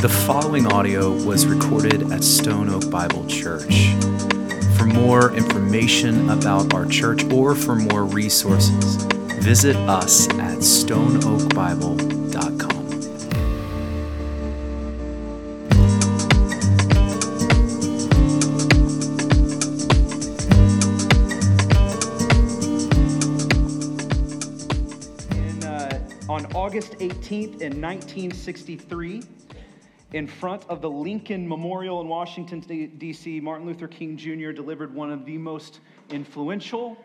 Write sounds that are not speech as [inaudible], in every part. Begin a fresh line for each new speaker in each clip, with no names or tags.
The following audio was recorded at Stone Oak Bible Church. For more information about our church or for more resources, visit us at stoneoakbible.com.
in, uh, on August 18th in 1963, in front of the Lincoln Memorial in Washington, D.C., Martin Luther King Jr. delivered one of the most influential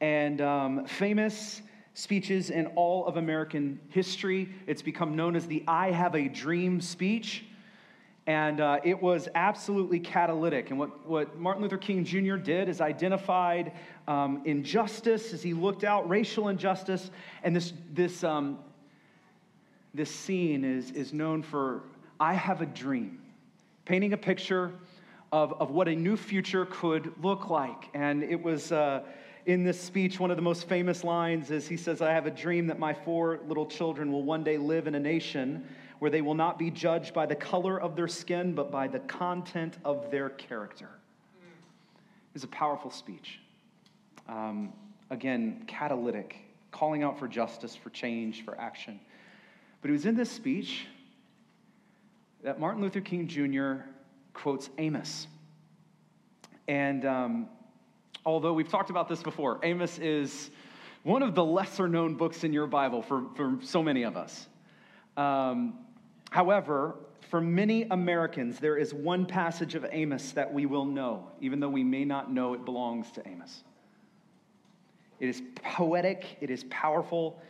and um, famous speeches in all of American history. It's become known as the I Have a Dream speech. And uh, it was absolutely catalytic. And what, what Martin Luther King Jr. did is identified um, injustice as he looked out, racial injustice. And this, this, um, this scene is, is known for I have a dream, painting a picture of, of what a new future could look like. And it was uh, in this speech, one of the most famous lines is he says, I have a dream that my four little children will one day live in a nation where they will not be judged by the color of their skin, but by the content of their character. It's a powerful speech. Um, again, catalytic, calling out for justice, for change, for action. But it was in this speech that Martin Luther King Jr. quotes Amos. And um, although we've talked about this before, Amos is one of the lesser known books in your Bible for, for so many of us. Um, however, for many Americans, there is one passage of Amos that we will know, even though we may not know it belongs to Amos. It is poetic, it is powerful,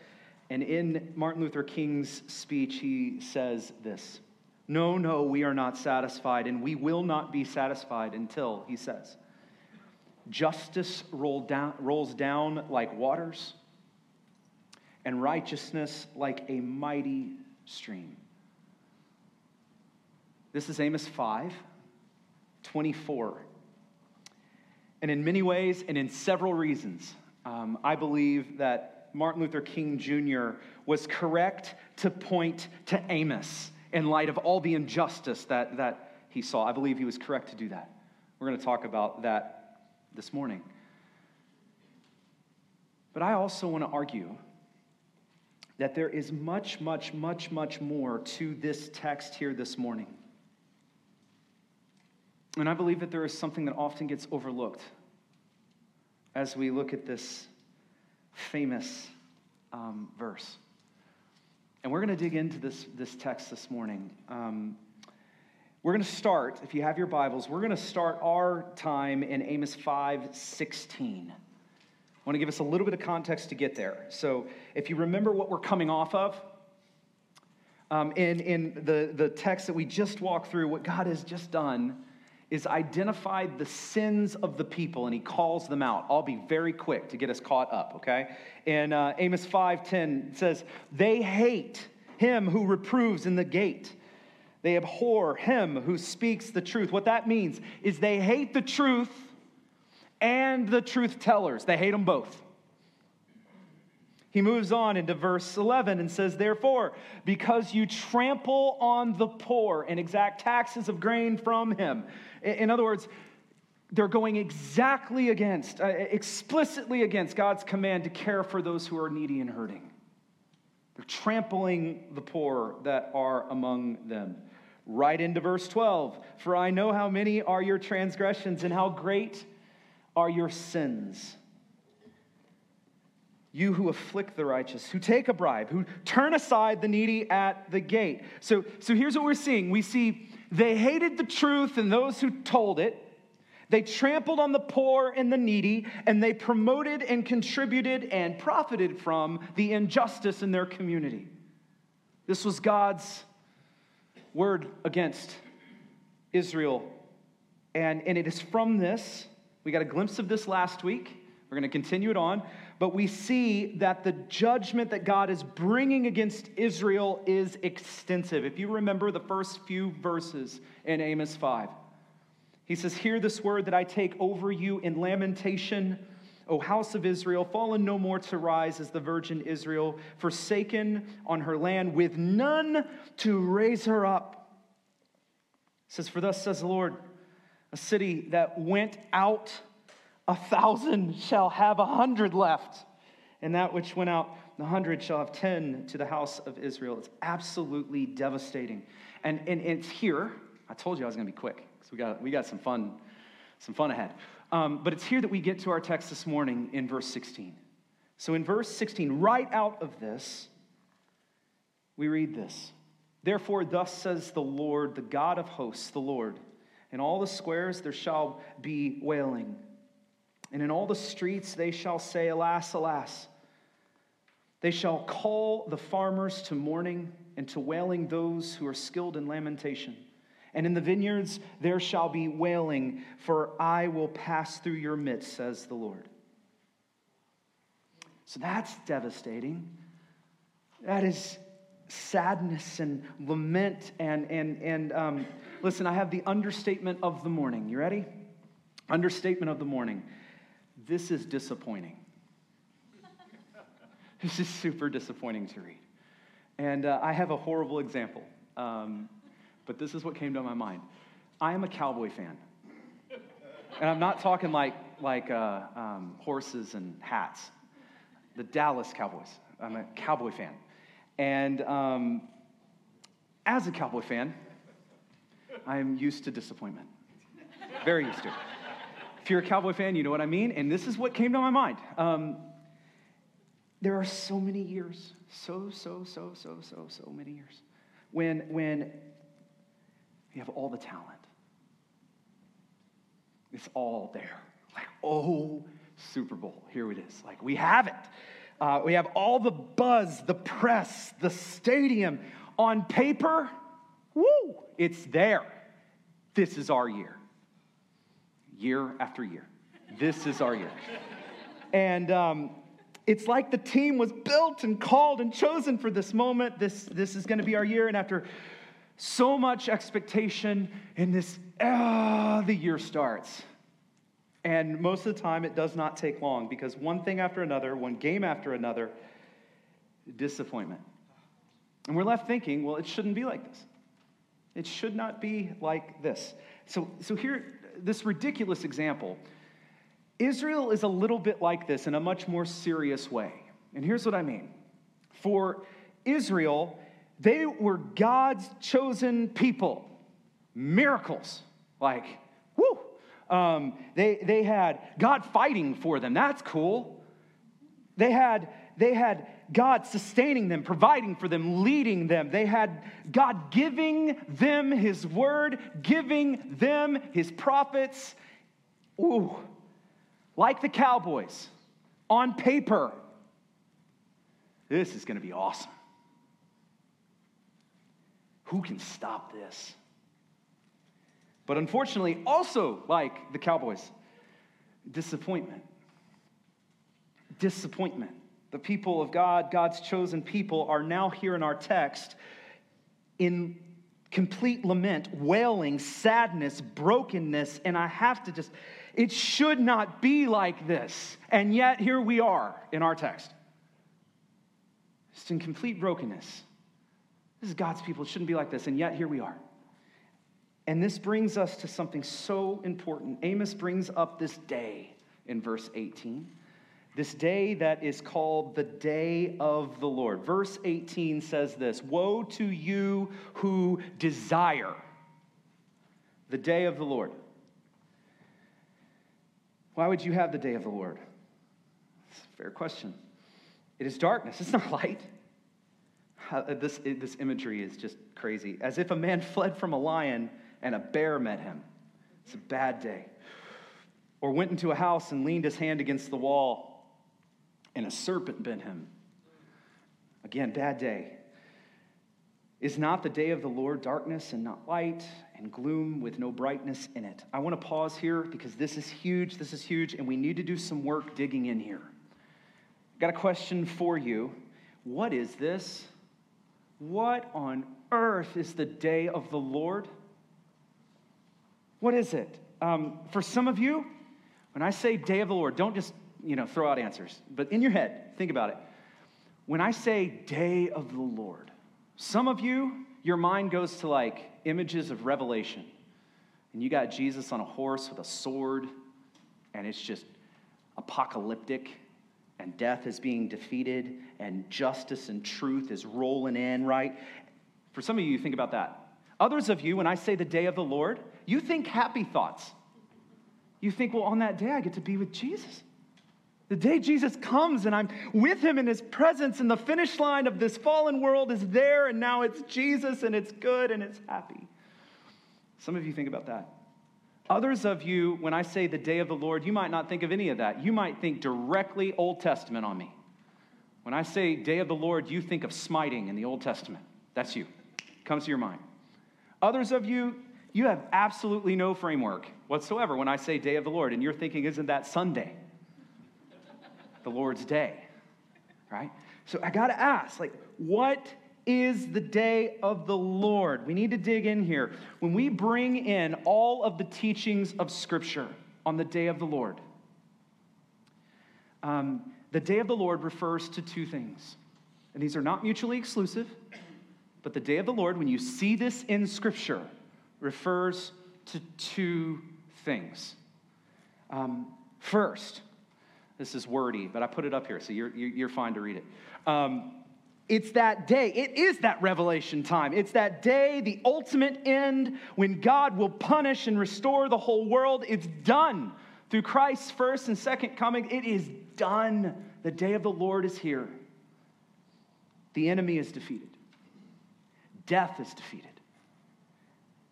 and in Martin Luther King's speech, he says this No, no, we are not satisfied, and we will not be satisfied until, he says, justice roll down, rolls down like waters, and righteousness like a mighty stream. This is Amos 5 24. And in many ways, and in several reasons, um, I believe that Martin Luther King Jr. was correct to point to Amos in light of all the injustice that, that he saw. I believe he was correct to do that. We're going to talk about that this morning. But I also want to argue that there is much, much, much, much more to this text here this morning. And I believe that there is something that often gets overlooked as we look at this famous um, verse. And we're going to dig into this, this text this morning. Um, we're going to start, if you have your Bibles, we're going to start our time in Amos 5 16. I want to give us a little bit of context to get there. So, if you remember what we're coming off of, um, in, in the, the text that we just walked through, what God has just done is identified the sins of the people and he calls them out. I'll be very quick to get us caught up, okay? In uh, Amos 5:10 it says, "They hate him who reproves in the gate. They abhor him who speaks the truth." What that means is they hate the truth and the truth tellers. They hate them both. He moves on into verse 11 and says, Therefore, because you trample on the poor and exact taxes of grain from him. In other words, they're going exactly against, uh, explicitly against God's command to care for those who are needy and hurting. They're trampling the poor that are among them. Right into verse 12 For I know how many are your transgressions and how great are your sins you who afflict the righteous, who take a bribe, who turn aside the needy at the gate. So, so here's what we're seeing we see they hated the truth and those who told it. They trampled on the poor and the needy, and they promoted and contributed and profited from the injustice in their community. This was God's word against Israel. And, and it is from this, we got a glimpse of this last week. We're going to continue it on but we see that the judgment that God is bringing against Israel is extensive. If you remember the first few verses in Amos 5, he says, Hear this word that I take over you in lamentation, O house of Israel, fallen no more to rise as the virgin Israel, forsaken on her land, with none to raise her up. Says, For thus says the Lord, a city that went out a thousand shall have a hundred left, and that which went out the hundred shall have ten to the house of Israel. It's absolutely devastating. And, and, it's here. I told you I was going to be quick because we got, we got some fun, some fun ahead. Um, but it's here that we get to our text this morning in verse 16. So in verse 16, right out of this, we read this. Therefore, thus says the Lord, the God of hosts, the Lord, in all the squares there shall be wailing, and in all the streets they shall say, Alas, alas. They shall call the farmers to mourning and to wailing those who are skilled in lamentation. And in the vineyards there shall be wailing, for I will pass through your midst, says the Lord. So that's devastating. That is sadness and lament. And, and, and um, listen, I have the understatement of the morning. You ready? Understatement of the morning. This is disappointing. [laughs] this is super disappointing to read. And uh, I have a horrible example. Um, but this is what came to my mind. I am a cowboy fan. And I'm not talking like, like uh, um, horses and hats. The Dallas Cowboys. I'm a cowboy fan. And um, as a cowboy fan, I am used to disappointment. Very used to it. If you're a cowboy fan, you know what I mean. And this is what came to my mind. Um, there are so many years, so, so, so, so, so, so many years, when, when you have all the talent. It's all there. Like, oh, Super Bowl, here it is. Like, we have it. Uh, we have all the buzz, the press, the stadium. On paper, woo, it's there. This is our year. Year after year. This is our year. And um, it's like the team was built and called and chosen for this moment. This, this is going to be our year. And after so much expectation, and this, ah, the year starts. And most of the time, it does not take long because one thing after another, one game after another, disappointment. And we're left thinking, well, it shouldn't be like this. It should not be like this. So, so here, this ridiculous example Israel is a little bit like this in a much more serious way. And here's what I mean. For Israel, they were God's chosen people. Miracles. Like, whoo. Um, they, they had God fighting for them. That's cool. They had, they had God sustaining them, providing for them, leading them. They had God giving them His word, giving them His prophets. Ooh, like the Cowboys, on paper. This is going to be awesome. Who can stop this? But unfortunately, also like the Cowboys, disappointment. Disappointment. The people of God, God's chosen people, are now here in our text in complete lament, wailing, sadness, brokenness. And I have to just, it should not be like this. And yet, here we are in our text. Just in complete brokenness. This is God's people. It shouldn't be like this. And yet, here we are. And this brings us to something so important. Amos brings up this day in verse 18. This day that is called the day of the Lord. Verse 18 says this Woe to you who desire the day of the Lord. Why would you have the day of the Lord? It's a fair question. It is darkness, it's not light. Uh, this, this imagery is just crazy. As if a man fled from a lion and a bear met him. It's a bad day. Or went into a house and leaned his hand against the wall and a serpent bit him. Again, bad day. Is not the day of the Lord darkness and not light and gloom with no brightness in it? I want to pause here because this is huge. This is huge, and we need to do some work digging in here. Got a question for you. What is this? What on earth is the day of the Lord? What is it? Um, for some of you, when I say day of the Lord, don't just you know, throw out answers. But in your head, think about it. When I say day of the Lord, some of you, your mind goes to like images of Revelation. And you got Jesus on a horse with a sword, and it's just apocalyptic, and death is being defeated, and justice and truth is rolling in, right? For some of you, you think about that. Others of you, when I say the day of the Lord, you think happy thoughts. You think, well, on that day, I get to be with Jesus. The day Jesus comes and I'm with him in his presence, and the finish line of this fallen world is there, and now it's Jesus, and it's good, and it's happy. Some of you think about that. Others of you, when I say the day of the Lord, you might not think of any of that. You might think directly Old Testament on me. When I say day of the Lord, you think of smiting in the Old Testament. That's you. Comes to your mind. Others of you, you have absolutely no framework whatsoever when I say day of the Lord, and you're thinking, isn't that Sunday? The Lord's day, right? So I got to ask, like, what is the day of the Lord? We need to dig in here. When we bring in all of the teachings of Scripture on the day of the Lord, um, the day of the Lord refers to two things. And these are not mutually exclusive, but the day of the Lord, when you see this in Scripture, refers to two things. Um, first, this is wordy, but I put it up here, so you're, you're fine to read it. Um, it's that day. It is that revelation time. It's that day, the ultimate end, when God will punish and restore the whole world. It's done through Christ's first and second coming. It is done. The day of the Lord is here. The enemy is defeated, death is defeated,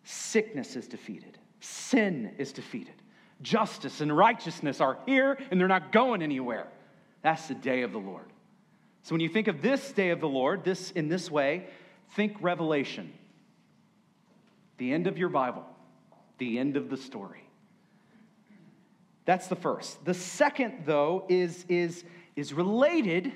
sickness is defeated, sin is defeated. Justice and righteousness are here and they're not going anywhere. That's the day of the Lord. So when you think of this day of the Lord, this in this way, think Revelation. The end of your Bible, the end of the story. That's the first. The second, though, is, is, is related,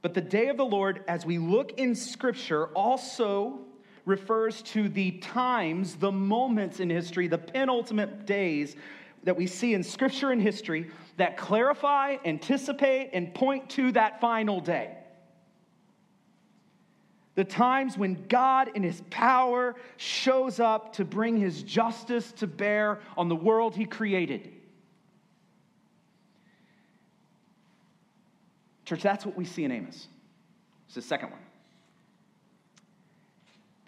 but the day of the Lord, as we look in Scripture, also refers to the times, the moments in history, the penultimate days that we see in Scripture and history that clarify, anticipate, and point to that final day. The times when God, in His power, shows up to bring His justice to bear on the world He created. Church, that's what we see in Amos. It's the second one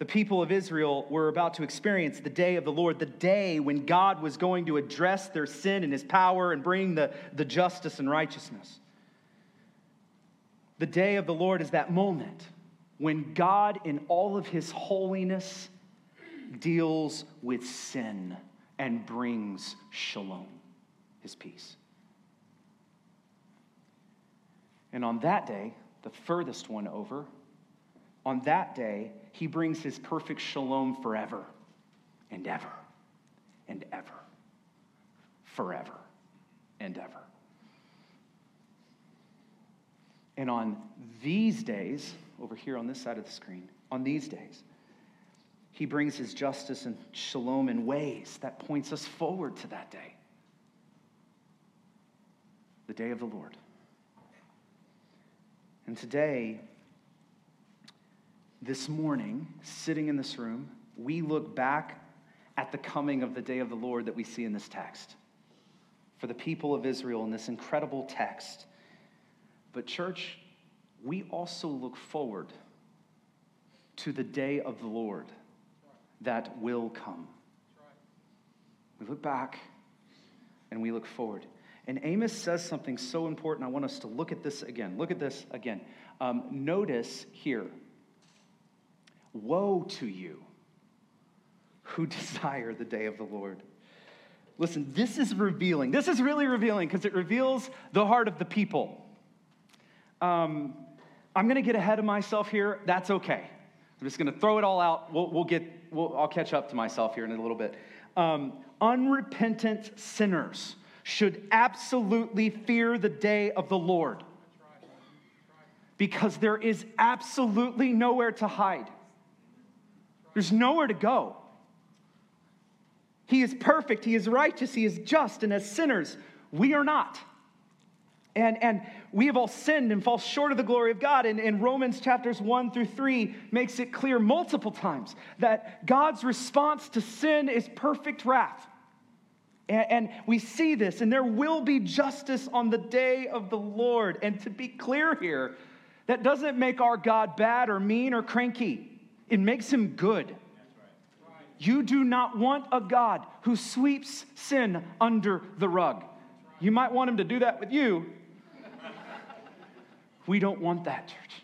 the people of Israel were about to experience the day of the Lord, the day when God was going to address their sin and his power and bring the, the justice and righteousness. The day of the Lord is that moment when God, in all of his holiness, deals with sin and brings shalom, his peace. And on that day, the furthest one over, on that day, he brings his perfect shalom forever and ever and ever. Forever and ever. And on these days, over here on this side of the screen, on these days, he brings his justice and shalom in ways that points us forward to that day. The day of the Lord. And today, this morning, sitting in this room, we look back at the coming of the day of the Lord that we see in this text. For the people of Israel in this incredible text. But, church, we also look forward to the day of the Lord that will come. We look back and we look forward. And Amos says something so important. I want us to look at this again. Look at this again. Um, notice here Woe to you who [laughs] desire the day of the Lord. Listen, this is revealing. This is really revealing because it reveals the heart of the people. Um, I'm going to get ahead of myself here. That's okay. I'm just going to throw it all out. We'll, we'll get, we'll, I'll catch up to myself here in a little bit. Um, unrepentant sinners should absolutely fear the day of the Lord because there is absolutely nowhere to hide. There's nowhere to go. He is perfect, He is righteous, He is just, and as sinners, we are not. And, and we have all sinned and fall short of the glory of God. And, and Romans chapters 1 through 3 makes it clear multiple times that God's response to sin is perfect wrath. And, and we see this, and there will be justice on the day of the Lord. And to be clear here, that doesn't make our God bad or mean or cranky, it makes him good. You do not want a God who sweeps sin under the rug. You might want him to do that with you. We don't want that, church.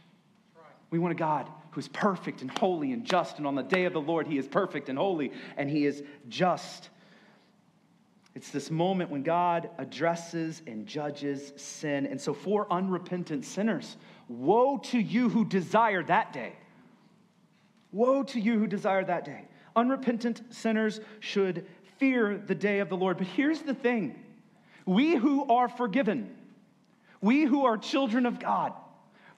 We want a God who's perfect and holy and just. And on the day of the Lord, he is perfect and holy and he is just. It's this moment when God addresses and judges sin. And so, for unrepentant sinners, woe to you who desire that day. Woe to you who desire that day. Unrepentant sinners should fear the day of the Lord. But here's the thing we who are forgiven, we who are children of God,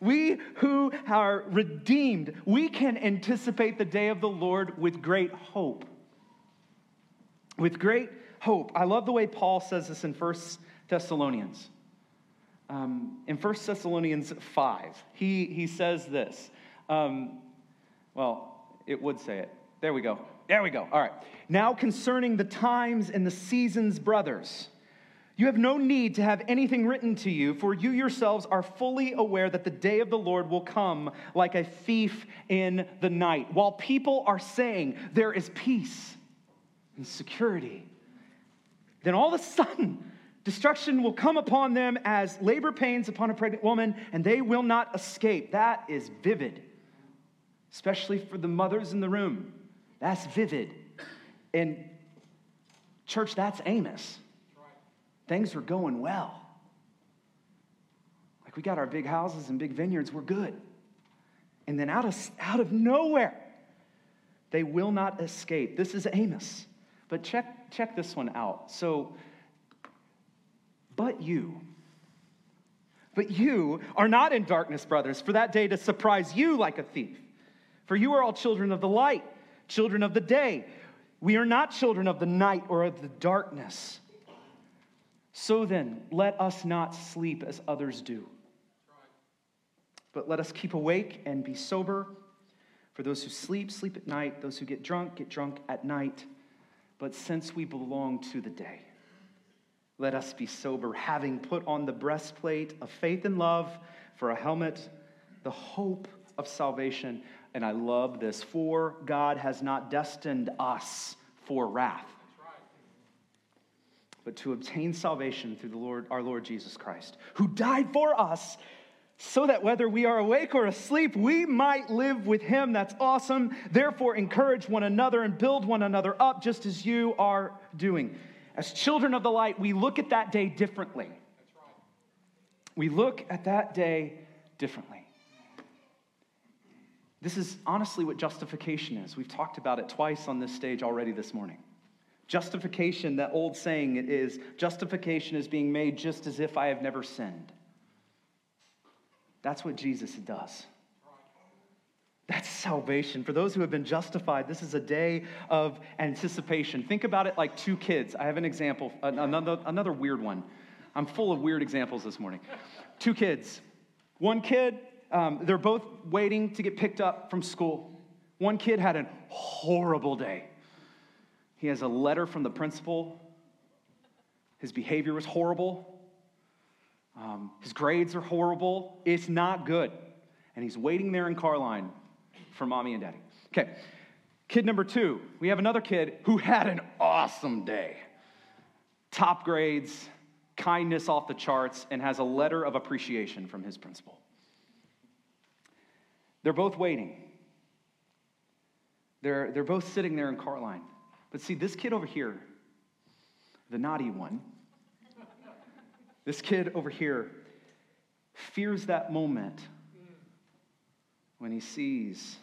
we who are redeemed, we can anticipate the day of the Lord with great hope. With great hope. I love the way Paul says this in 1 Thessalonians. Um, in 1 Thessalonians 5, he, he says this. Um, well, it would say it. There we go. There we go. All right. Now, concerning the times and the seasons, brothers, you have no need to have anything written to you, for you yourselves are fully aware that the day of the Lord will come like a thief in the night. While people are saying there is peace and security, then all of a sudden, destruction will come upon them as labor pains upon a pregnant woman, and they will not escape. That is vivid, especially for the mothers in the room. That's vivid. And, church, that's Amos. Things were going well. Like we got our big houses and big vineyards, we're good. And then out of, out of nowhere, they will not escape. This is Amos. But check, check this one out. So, but you, but you are not in darkness, brothers, for that day to surprise you like a thief. For you are all children of the light, children of the day. We are not children of the night or of the darkness. So then, let us not sleep as others do, but let us keep awake and be sober. For those who sleep, sleep at night. Those who get drunk, get drunk at night. But since we belong to the day, let us be sober, having put on the breastplate of faith and love for a helmet, the hope of salvation. And I love this for God has not destined us for wrath, but to obtain salvation through the Lord, our Lord Jesus Christ, who died for us so that whether we are awake or asleep, we might live with him. That's awesome. Therefore, encourage one another and build one another up, just as you are doing. As children of the light, we look at that day differently. We look at that day differently. This is honestly what justification is. We've talked about it twice on this stage already this morning. Justification, that old saying is justification is being made just as if I have never sinned. That's what Jesus does. That's salvation. For those who have been justified, this is a day of anticipation. Think about it like two kids. I have an example, another, another weird one. I'm full of weird examples this morning. Two kids. One kid, um, they're both waiting to get picked up from school. One kid had a horrible day. He has a letter from the principal. His behavior was horrible. Um, his grades are horrible. It's not good. And he's waiting there in car line for mommy and daddy. Okay, kid number two, we have another kid who had an awesome day. Top grades, kindness off the charts, and has a letter of appreciation from his principal. They're both waiting. They're, they're both sitting there in car line. But see, this kid over here, the naughty one, this kid over here fears that moment when he sees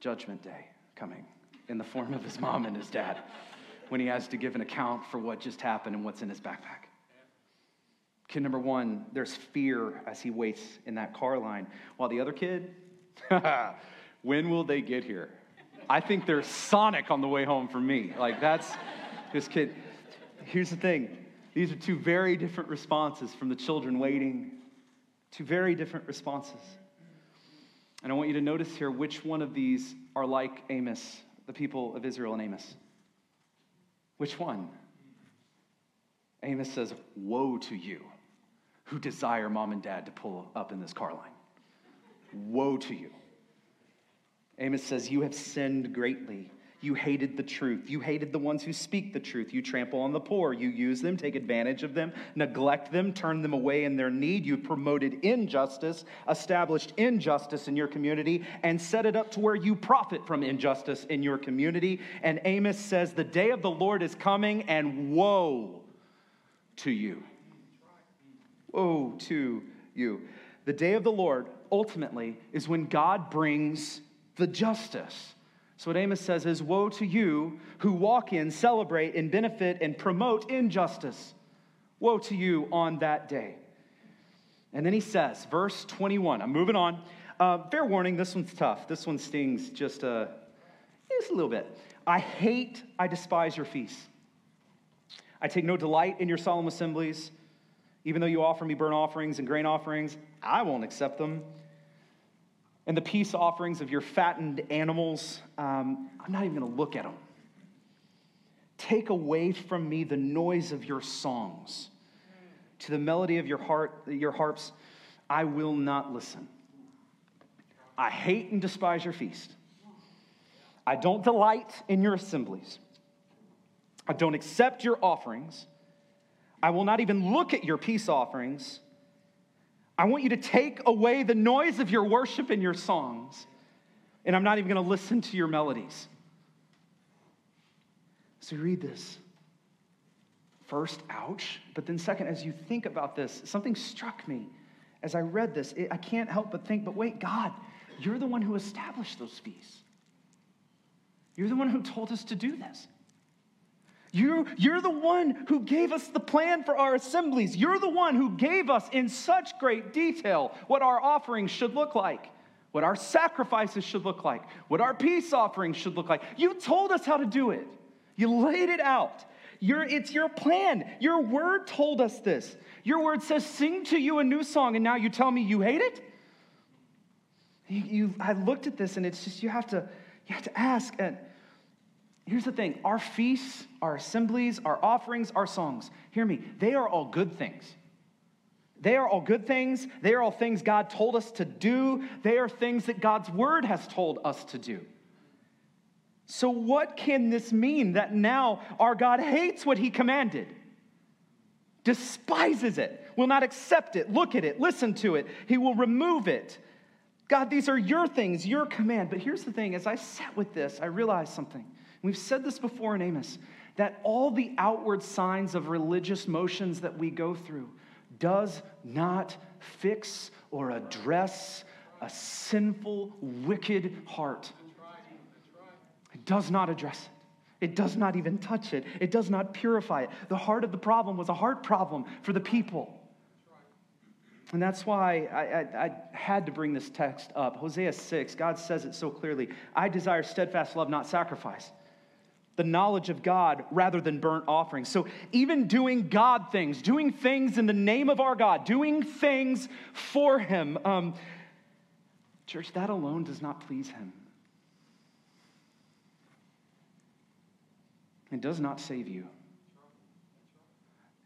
Judgment Day coming in the form of his mom and his dad, when he has to give an account for what just happened and what's in his backpack. Kid number one, there's fear as he waits in that car line, while the other kid, [laughs] when will they get here? I think there's Sonic on the way home for me. Like, that's this kid. Here's the thing These are two very different responses from the children waiting. Two very different responses. And I want you to notice here which one of these are like Amos, the people of Israel and Amos. Which one? Amos says, Woe to you who desire mom and dad to pull up in this car line. Woe to you. Amos says, You have sinned greatly. You hated the truth. You hated the ones who speak the truth. You trample on the poor. You use them, take advantage of them, neglect them, turn them away in their need. You promoted injustice, established injustice in your community, and set it up to where you profit from injustice in your community. And Amos says, The day of the Lord is coming, and woe to you. Woe to you. The day of the Lord ultimately is when God brings the justice. So, what Amos says is Woe to you who walk in, celebrate, and benefit and promote injustice. Woe to you on that day. And then he says, verse 21, I'm moving on. Uh, fair warning, this one's tough. This one stings just, uh, just a little bit. I hate, I despise your feasts. I take no delight in your solemn assemblies. Even though you offer me burnt offerings and grain offerings, I won't accept them and the peace offerings of your fattened animals, um, I'm not even going to look at them. Take away from me the noise of your songs. To the melody of your heart, your harps, I will not listen. I hate and despise your feast. I don't delight in your assemblies. I don't accept your offerings. I will not even look at your peace offerings. I want you to take away the noise of your worship and your songs, and I'm not even going to listen to your melodies. So read this. First, ouch. But then, second, as you think about this, something struck me as I read this. I can't help but think, but wait, God, you're the one who established those feasts. You're the one who told us to do this. You, you're the one who gave us the plan for our assemblies. You're the one who gave us in such great detail what our offerings should look like, what our sacrifices should look like, what our peace offerings should look like. You told us how to do it, you laid it out. Your, it's your plan. Your word told us this. Your word says, Sing to you a new song, and now you tell me you hate it? You, you, I looked at this, and it's just, you have to, you have to ask, and Here's the thing our feasts, our assemblies, our offerings, our songs, hear me, they are all good things. They are all good things. They are all things God told us to do. They are things that God's word has told us to do. So, what can this mean that now our God hates what he commanded? Despises it, will not accept it, look at it, listen to it. He will remove it. God, these are your things, your command. But here's the thing as I sat with this, I realized something. We've said this before in Amos that all the outward signs of religious motions that we go through does not fix or address a sinful, wicked heart. It does not address it. It does not even touch it. It does not purify it. The heart of the problem was a heart problem for the people. And that's why I, I, I, had to bring this text up. Hosea 6, God says it so clearly I desire steadfast love, not sacrifice the knowledge of God rather than burnt offerings. So, even doing God things, doing things in the name of our God, doing things for Him, um, church, that alone does not please Him. It does not save you.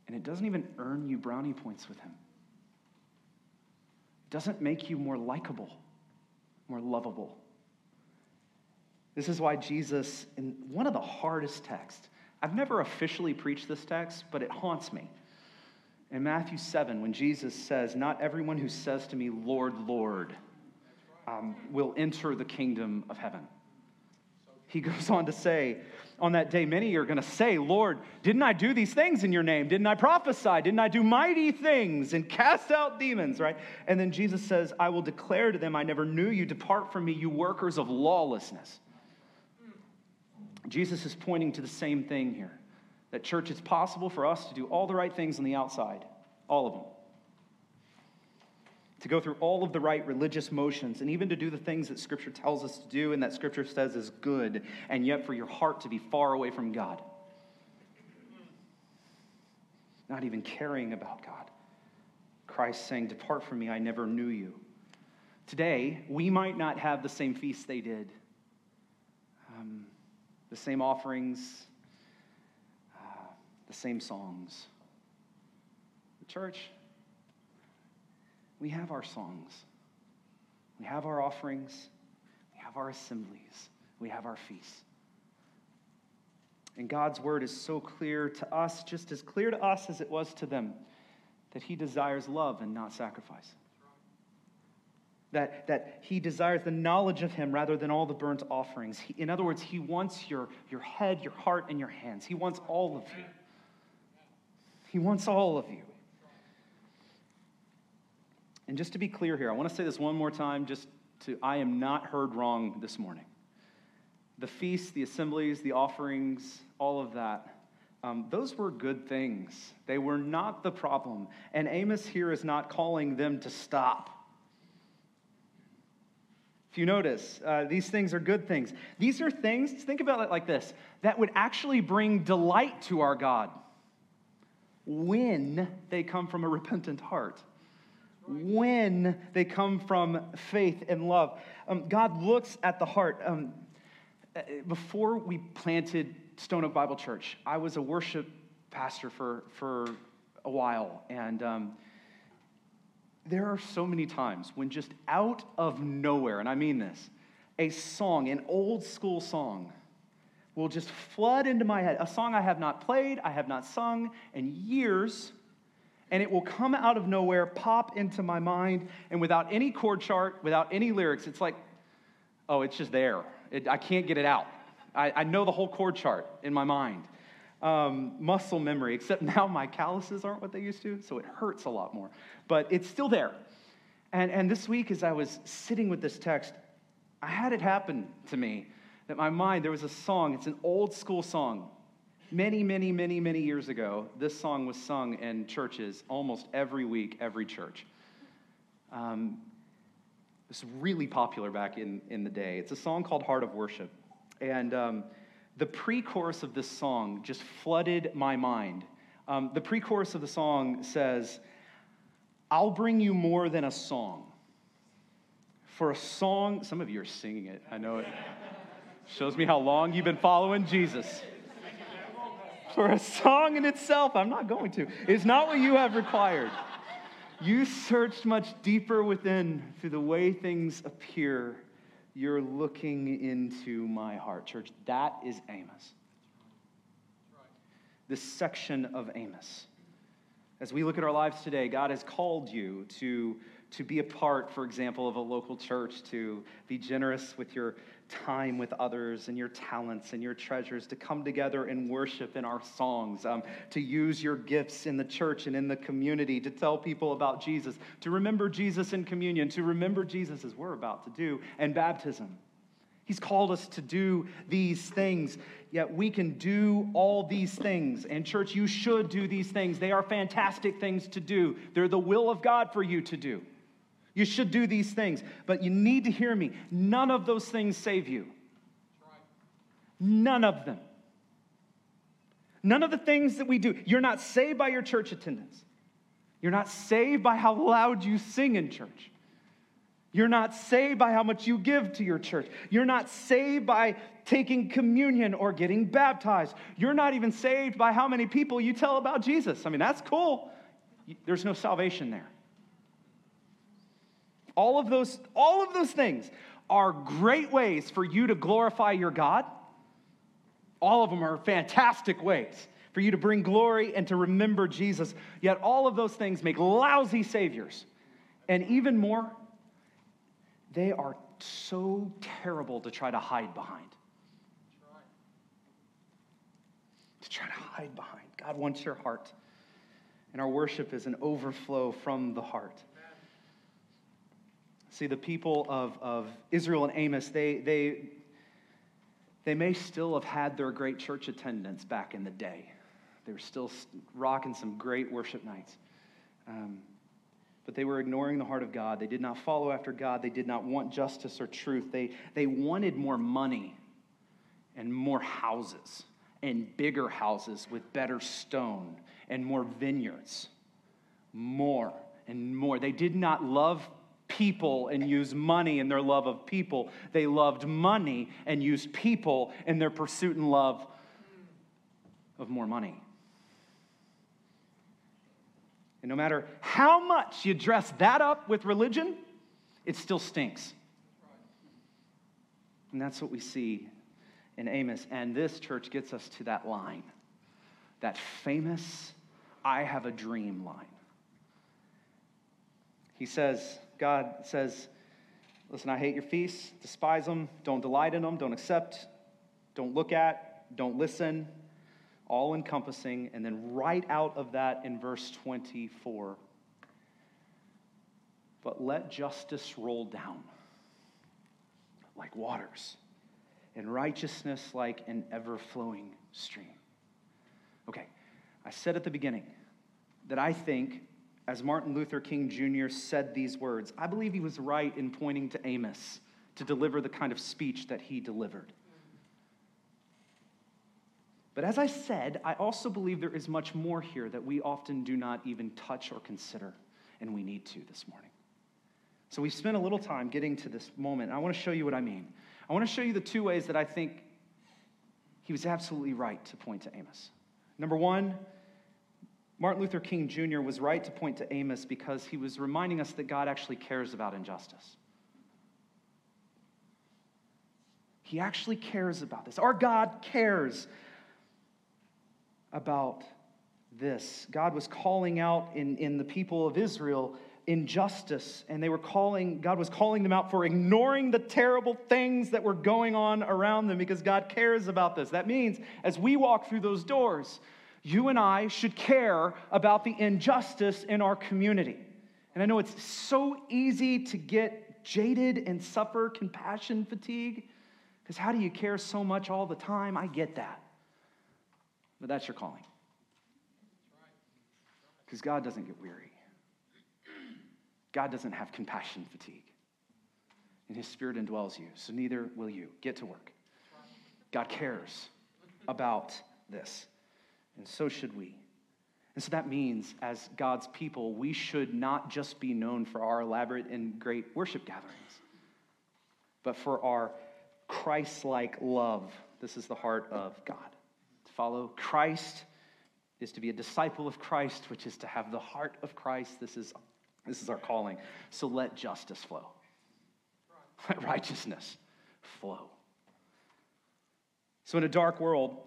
And it doesn't even earn you brownie points with Him. It doesn't make you more likable, more lovable. This is why Jesus, in one of the hardest texts, I've never officially preached this text, but it haunts me. In Matthew 7, when Jesus says, Not everyone who says to me, Lord, Lord, um, will enter the kingdom of heaven. He goes on to say, On that day, many are going to say, Lord, didn't I do these things in your name? Didn't I prophesy? Didn't I do mighty things and cast out demons, right? And then Jesus says, I will declare to them, I never knew you. Depart from me, you workers of lawlessness. Jesus is pointing to the same thing here that, church, it's possible for us to do all the right things on the outside, all of them. To go through all of the right religious motions, and even to do the things that Scripture tells us to do and that Scripture says is good, and yet for your heart to be far away from God. not even caring about God. Christ saying, Depart from me, I never knew you. Today, we might not have the same feast they did, um, the same offerings, uh, the same songs. The church, we have our songs, we have our offerings, we have our assemblies, we have our feasts. And God's word is so clear to us, just as clear to us as it was to them, that He desires love and not sacrifice. That, that He desires the knowledge of Him rather than all the burnt offerings. He, in other words, He wants your, your head, your heart, and your hands. He wants all of you. He wants all of you. And just to be clear here, I want to say this one more time, just to, I am not heard wrong this morning. The feasts, the assemblies, the offerings, all of that, um, those were good things. They were not the problem. And Amos here is not calling them to stop. If you notice, uh, these things are good things. These are things, think about it like this, that would actually bring delight to our God when they come from a repentant heart, when they come from faith and love. Um, God looks at the heart. Um, uh, before we planted Stone Oak Bible Church, I was a worship pastor for, for a while. And um, there are so many times when just out of nowhere, and I mean this, a song, an old school song, will just flood into my head. A song I have not played, I have not sung in years, and it will come out of nowhere, pop into my mind, and without any chord chart, without any lyrics, it's like, oh, it's just there. It, I can't get it out. I, I, know the whole chord chart in my mind. Um, muscle memory, except [laughs] now my calluses aren't what they used to, so it hurts a lot more. But it's still there. And, and this week, as I was sitting with this text, I had it happen to me that my mind, there was a song, it's an old school song. Many, many, many, many years ago, this song was sung in churches almost every week, every church. Um, it's really popular back in, in the day. It's a song called Heart of Worship. And um, the pre chorus of this song just flooded my mind. Um, the pre chorus of the song says, I'll bring you more than a song. For a song, some of you are singing it, I know it. [laughs] Shows me how long you've been following Jesus. For a song in itself, I'm not going to. It's not what you have required. You searched much deeper within through the way things appear. You're looking into my heart. Church, that is Amos. This section of Amos. As we look at our lives today, God has called you to, to be a part, for example, of a local church, to be generous with your time with others and your talents and your treasures, to come together and worship in our songs, um, to use your gifts in the church and in the community, to tell people about Jesus, to remember Jesus in communion, to remember Jesus as we're about to do, and baptism. He's called us to do these things, yet we can do all these things. And, church, you should do these things. They are fantastic things to do, they're the will of God for you to do. You should do these things, but you need to hear me. None of those things save you. None of them. None of the things that we do. You're not saved by your church attendance. You're not saved by how loud you sing in church. You're not saved by how much you give to your church. You're not saved by taking communion or getting baptized. You're not even saved by how many people you tell about Jesus. I mean, that's cool. There's no salvation there. All of those, all of those things are great ways for you to glorify your God. All of them are fantastic ways for you to bring glory and to remember Jesus. Yet all of those things make lousy saviors. And even more, they are so terrible to try to hide behind. To try to hide behind. God wants your heart. And our worship is an overflow from the heart. See, the people of, of Israel and Amos, they, they, they may still have had their great church attendance back in the day. They were still rocking some great worship nights. Um, but they were ignoring the heart of God. They did not follow after God. They did not want justice or truth. They, they wanted more money and more houses and bigger houses with better stone and more vineyards. More and more. They did not love people and use money in their love of people. They loved money and used people in their pursuit and love of more money. And no matter how much you dress that up with religion, it still stinks. And that's what we see in Amos. And this church gets us to that line, that famous, I have a dream line. He says, God says, listen, I hate your feasts, despise them, don't delight in them, don't accept, don't look at, don't listen, all encompassing. And then right out of that in verse 24, but let justice roll down like waters, and righteousness like an ever flowing stream. Okay, I said at the beginning that I think, as Martin Luther King Jr. said these words, I believe he was right in pointing to Amos to deliver the kind of speech that he delivered. But as I said, I also believe there is much more here that we often do not even touch or consider, and we need to this morning. So we've spent a little time getting to this moment. I want to show you what I mean. I want to show you the two ways that I think he was absolutely right to point to Amos. Number one, Martin Luther King Jr. was right to point to Amos because he was reminding us that God actually cares about injustice. He actually cares about this. Our God cares about this. God was calling out in, in the people of Israel injustice and they were calling god was calling them out for ignoring the terrible things that were going on around them because god cares about this that means as we walk through those doors you and i should care about the injustice in our community and i know it's so easy to get jaded and suffer compassion fatigue because how do you care so much all the time i get that but that's your calling because god doesn't get weary God doesn't have compassion fatigue. And his spirit indwells you, so neither will you. Get to work. God cares about this, and so should we. And so that means, as God's people, we should not just be known for our elaborate and great worship gatherings, but for our Christ like love. This is the heart of God. To follow Christ is to be a disciple of Christ, which is to have the heart of Christ. This is this is our calling. So let justice flow, let righteousness flow. So, in a dark world,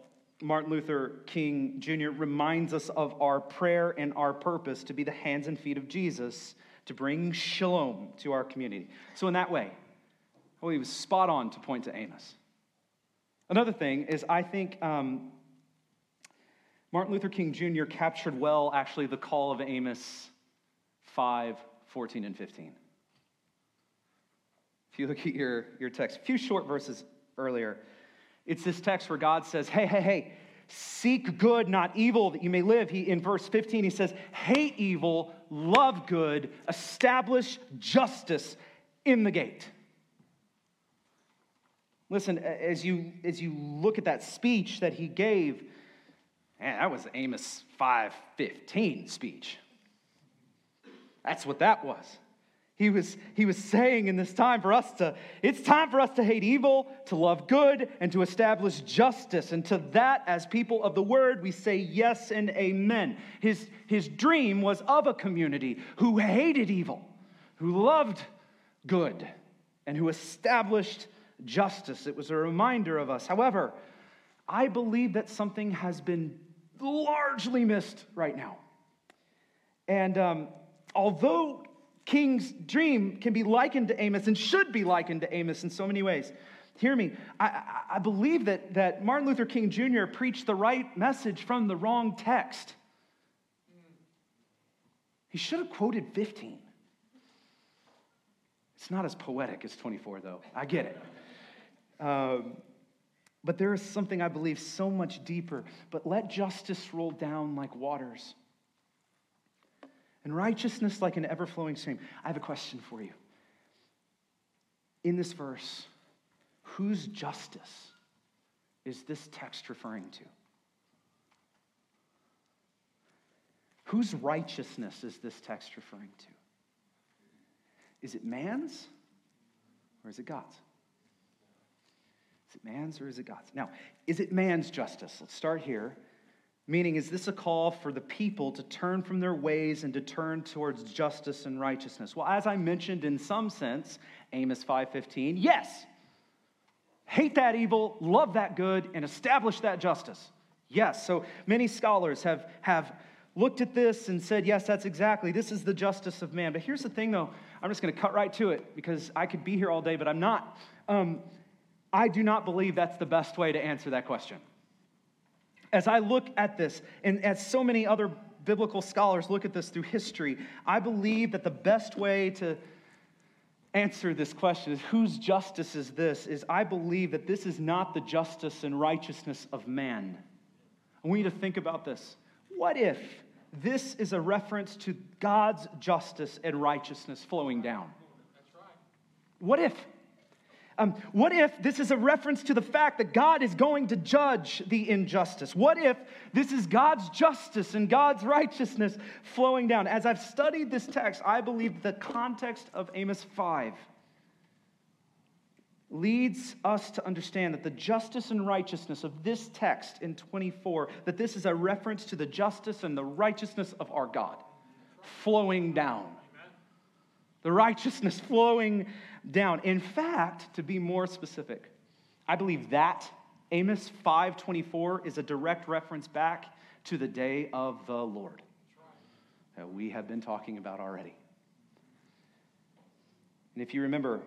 Martin Luther King Jr. reminds us of our prayer and our purpose to be the hands and feet of Jesus to bring shalom to our community. So, in that way, well, he was spot on to point to Amos. Another thing is, I think um, Martin Luther King Jr. captured well, actually, the call of Amos 5, 14, and 15. If you look at your, your text, a few short verses earlier, it's this text where God says, Hey, hey, hey, seek good, not evil, that you may live. He, in verse 15, he says, Hate evil, love good, establish justice in the gate. Listen, as you, as you look at that speech that he gave, man, that was Amos 5:15 speech. That's what that was. He was, he was saying in this time for us to, it's time for us to hate evil, to love good, and to establish justice. And to that, as people of the word, we say yes and amen. His, his dream was of a community who hated evil, who loved good, and who established justice. It was a reminder of us. However, I believe that something has been largely missed right now. And um, although King's dream can be likened to Amos and should be likened to Amos in so many ways, hear me. I, I believe that, that Martin Luther King Jr. preached the right message from the wrong text. He should have quoted 15. It's not as poetic as 24, though. I get it. Um, but there is something I believe so much deeper. But let justice roll down like waters and righteousness like an ever flowing stream. I have a question for you. In this verse, whose justice is this text referring to? Whose righteousness is this text referring to? Is it man's or is it God's? Is it man's or is it God's? Now, is it man's justice? Let's start here. Meaning, is this a call for the people to turn from their ways and to turn towards justice and righteousness? Well, as I mentioned in some sense, Amos 5:15, yes. Hate that evil, love that good, and establish that justice. Yes. So many scholars have, have looked at this and said, yes, that's exactly, this is the justice of man. But here's the thing, though, I'm just going to cut right to it because I could be here all day, but I'm not. Um, I do not believe that's the best way to answer that question. As I look at this, and as so many other biblical scholars look at this through history, I believe that the best way to answer this question is whose justice is this? Is I believe that this is not the justice and righteousness of man. I want you to think about this. What if this is a reference to God's justice and righteousness flowing down? What if? Um, what if this is a reference to the fact that God is going to judge the injustice? What if this is God's justice and God's righteousness flowing down? As I've studied this text, I believe the context of Amos 5 leads us to understand that the justice and righteousness of this text in 24 that this is a reference to the justice and the righteousness of our god flowing down the righteousness flowing down in fact to be more specific i believe that amos 5.24 is a direct reference back to the day of the lord that we have been talking about already and if you remember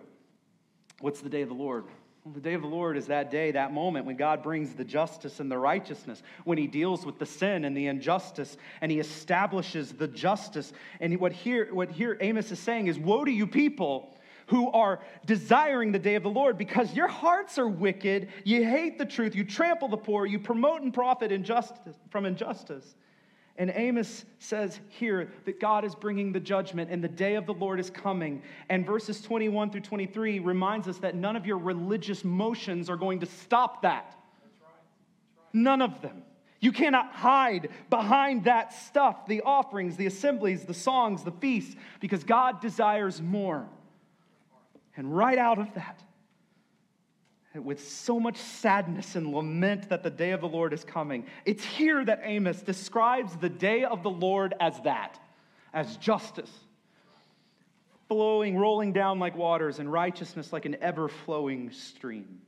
What's the day of the Lord? Well, the day of the Lord is that day, that moment when God brings the justice and the righteousness, when He deals with the sin and the injustice, and He establishes the justice. And what here, what here Amos is saying is, Woe to you people who are desiring the day of the Lord because your hearts are wicked. You hate the truth. You trample the poor. You promote and profit injustice, from injustice. And Amos says here that God is bringing the judgment and the day of the Lord is coming. And verses 21 through 23 reminds us that none of your religious motions are going to stop that. None of them. You cannot hide behind that stuff the offerings, the assemblies, the songs, the feasts, because God desires more. And right out of that, with so much sadness and lament that the day of the Lord is coming. It's here that Amos describes the day of the Lord as that, as justice, flowing, rolling down like waters, and righteousness like an ever flowing stream.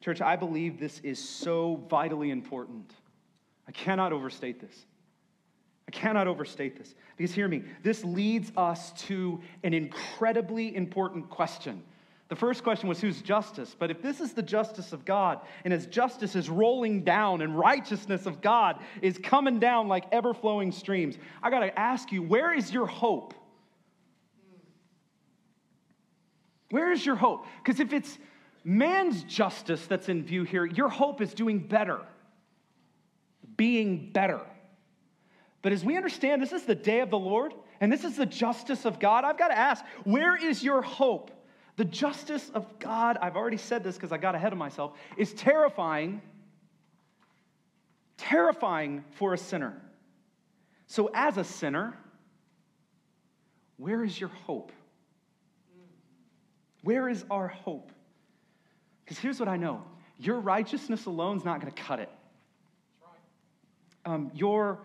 Church, I believe this is so vitally important. I cannot overstate this. I cannot overstate this. Because hear me, this leads us to an incredibly important question the first question was whose justice? But if this is the justice of God, and as justice is rolling down, and righteousness of God is coming down like ever flowing streams, I got to ask you, where is your hope? Where is your hope? Because if it's man's justice that's in view here, your hope is doing better, being better. But as we understand, this is the day of the Lord, and this is the justice of God, I've got to ask, where is your hope? The justice of God, I've already said this because I got ahead of myself, is terrifying, terrifying for a sinner. So, as a sinner, where is your hope? Where is our hope? Because here's what I know your righteousness alone is not going to cut it. Um, your,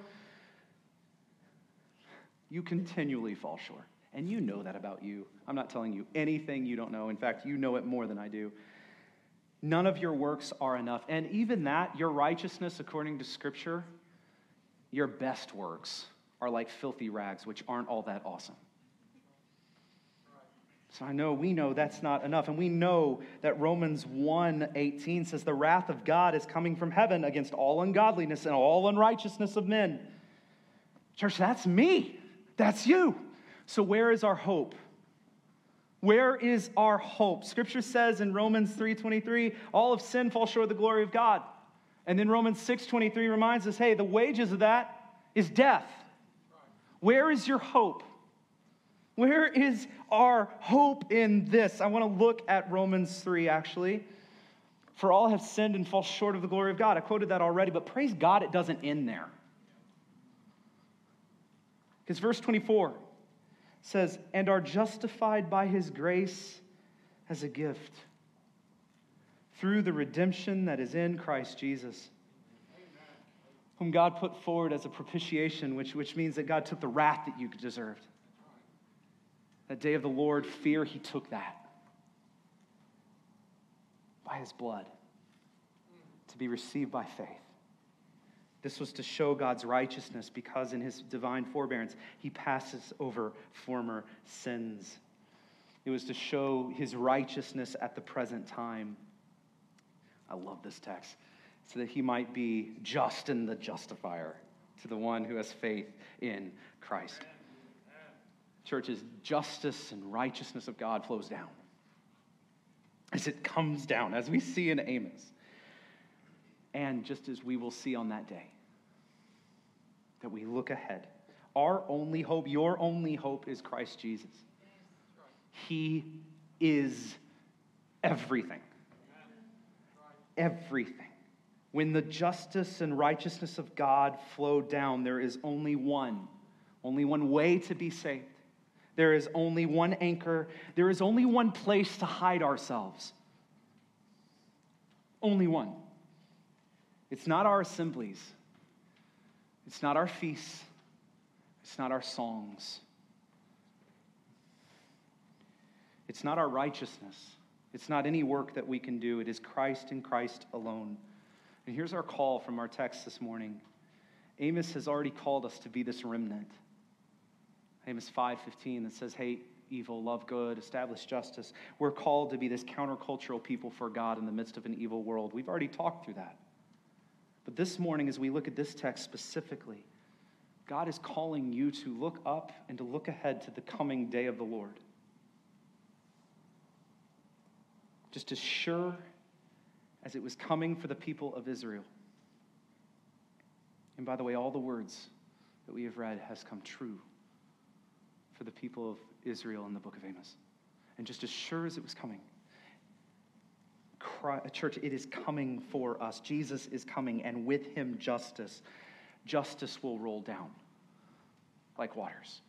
you continually fall short. And you know that about you. I'm not telling you anything you don't know. In fact, you know it more than I do. None of your works are enough. And even that, your righteousness, according to Scripture, your best works are like filthy rags, which aren't all that awesome. So I know we know that's not enough. And we know that Romans 1:18 says the wrath of God is coming from heaven against all ungodliness and all unrighteousness of men. Church, that's me. That's you. So, where is our hope? Where is our hope? Scripture says in Romans 3:23, all of sin falls short of the glory of God. And then Romans 6:23 reminds us, hey, the wages of that is death. Where is your hope? Where is our hope in this? I want to look at Romans 3 actually. For all have sinned and fall short of the glory of God. I quoted that already, but praise God it doesn't end there. Because verse 24 says, And are justified by his grace as a gift through the redemption that is in Christ Jesus, whom God put forward as a propitiation, which, which means that God took the wrath that you deserved. That day of the Lord, fear, he took that by his blood to be received by faith. This was to show God's righteousness because in his divine forbearance, he passes over former sins. It was to show his righteousness at the present time. I love this text. So that he might be just in the justifier to the one who has faith in Christ. Church's justice and righteousness of God flows down as it comes down, as we see in Amos. And just as we will see on that day, that we look ahead. Our only hope, your only hope is Christ Jesus. He is everything. Everything. When the justice and righteousness of God flow down, there is only one, only one way to be saved. There is only one anchor. There is only one place to hide ourselves. Only one. It's not our assemblies, it's not our feasts, it's not our songs, it's not our righteousness, it's not any work that we can do. It is Christ and Christ alone. And here's our call from our text this morning Amos has already called us to be this remnant. Amos 5:15 that says, "Hate evil, love good, establish justice." We're called to be this countercultural people for God in the midst of an evil world. We've already talked through that. But this morning as we look at this text specifically, God is calling you to look up and to look ahead to the coming day of the Lord. Just as sure as it was coming for the people of Israel. And by the way, all the words that we have read has come true for the people of Israel in the book of Amos. And just as sure as it was coming, church, it is coming for us. Jesus is coming, and with him, justice. Justice will roll down like waters,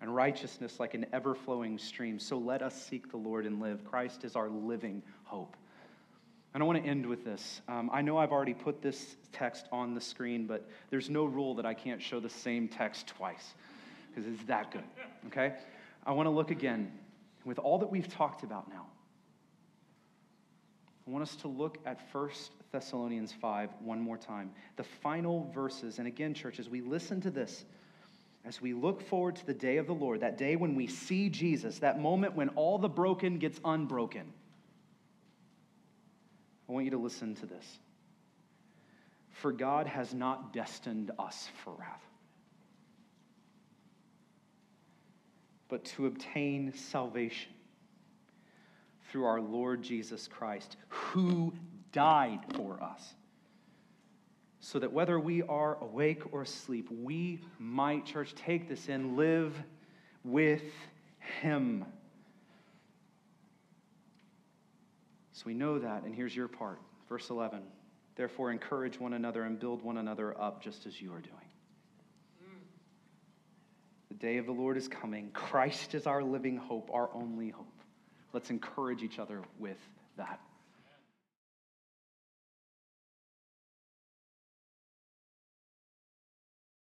and righteousness like an ever flowing stream. So let us seek the Lord and live. Christ is our living hope. And I want to end with this. Um, I know I've already put this text on the screen, but there's no rule that I can't show the same text twice because it's that good. Okay? I want to look again with all that we've talked about now. I want us to look at 1 Thessalonians 5 one more time. The final verses. And again, church, as we listen to this, as we look forward to the day of the Lord, that day when we see Jesus, that moment when all the broken gets unbroken, I want you to listen to this. For God has not destined us for wrath but to obtain salvation through our Lord Jesus Christ, who died for us, so that whether we are awake or asleep, we might, church, take this in, live with Him. So we know that, and here's your part. Verse 11. Therefore, encourage one another and build one another up just as you are doing The day of the Lord is coming. Christ is our living hope, our only hope. Let's encourage each other with that.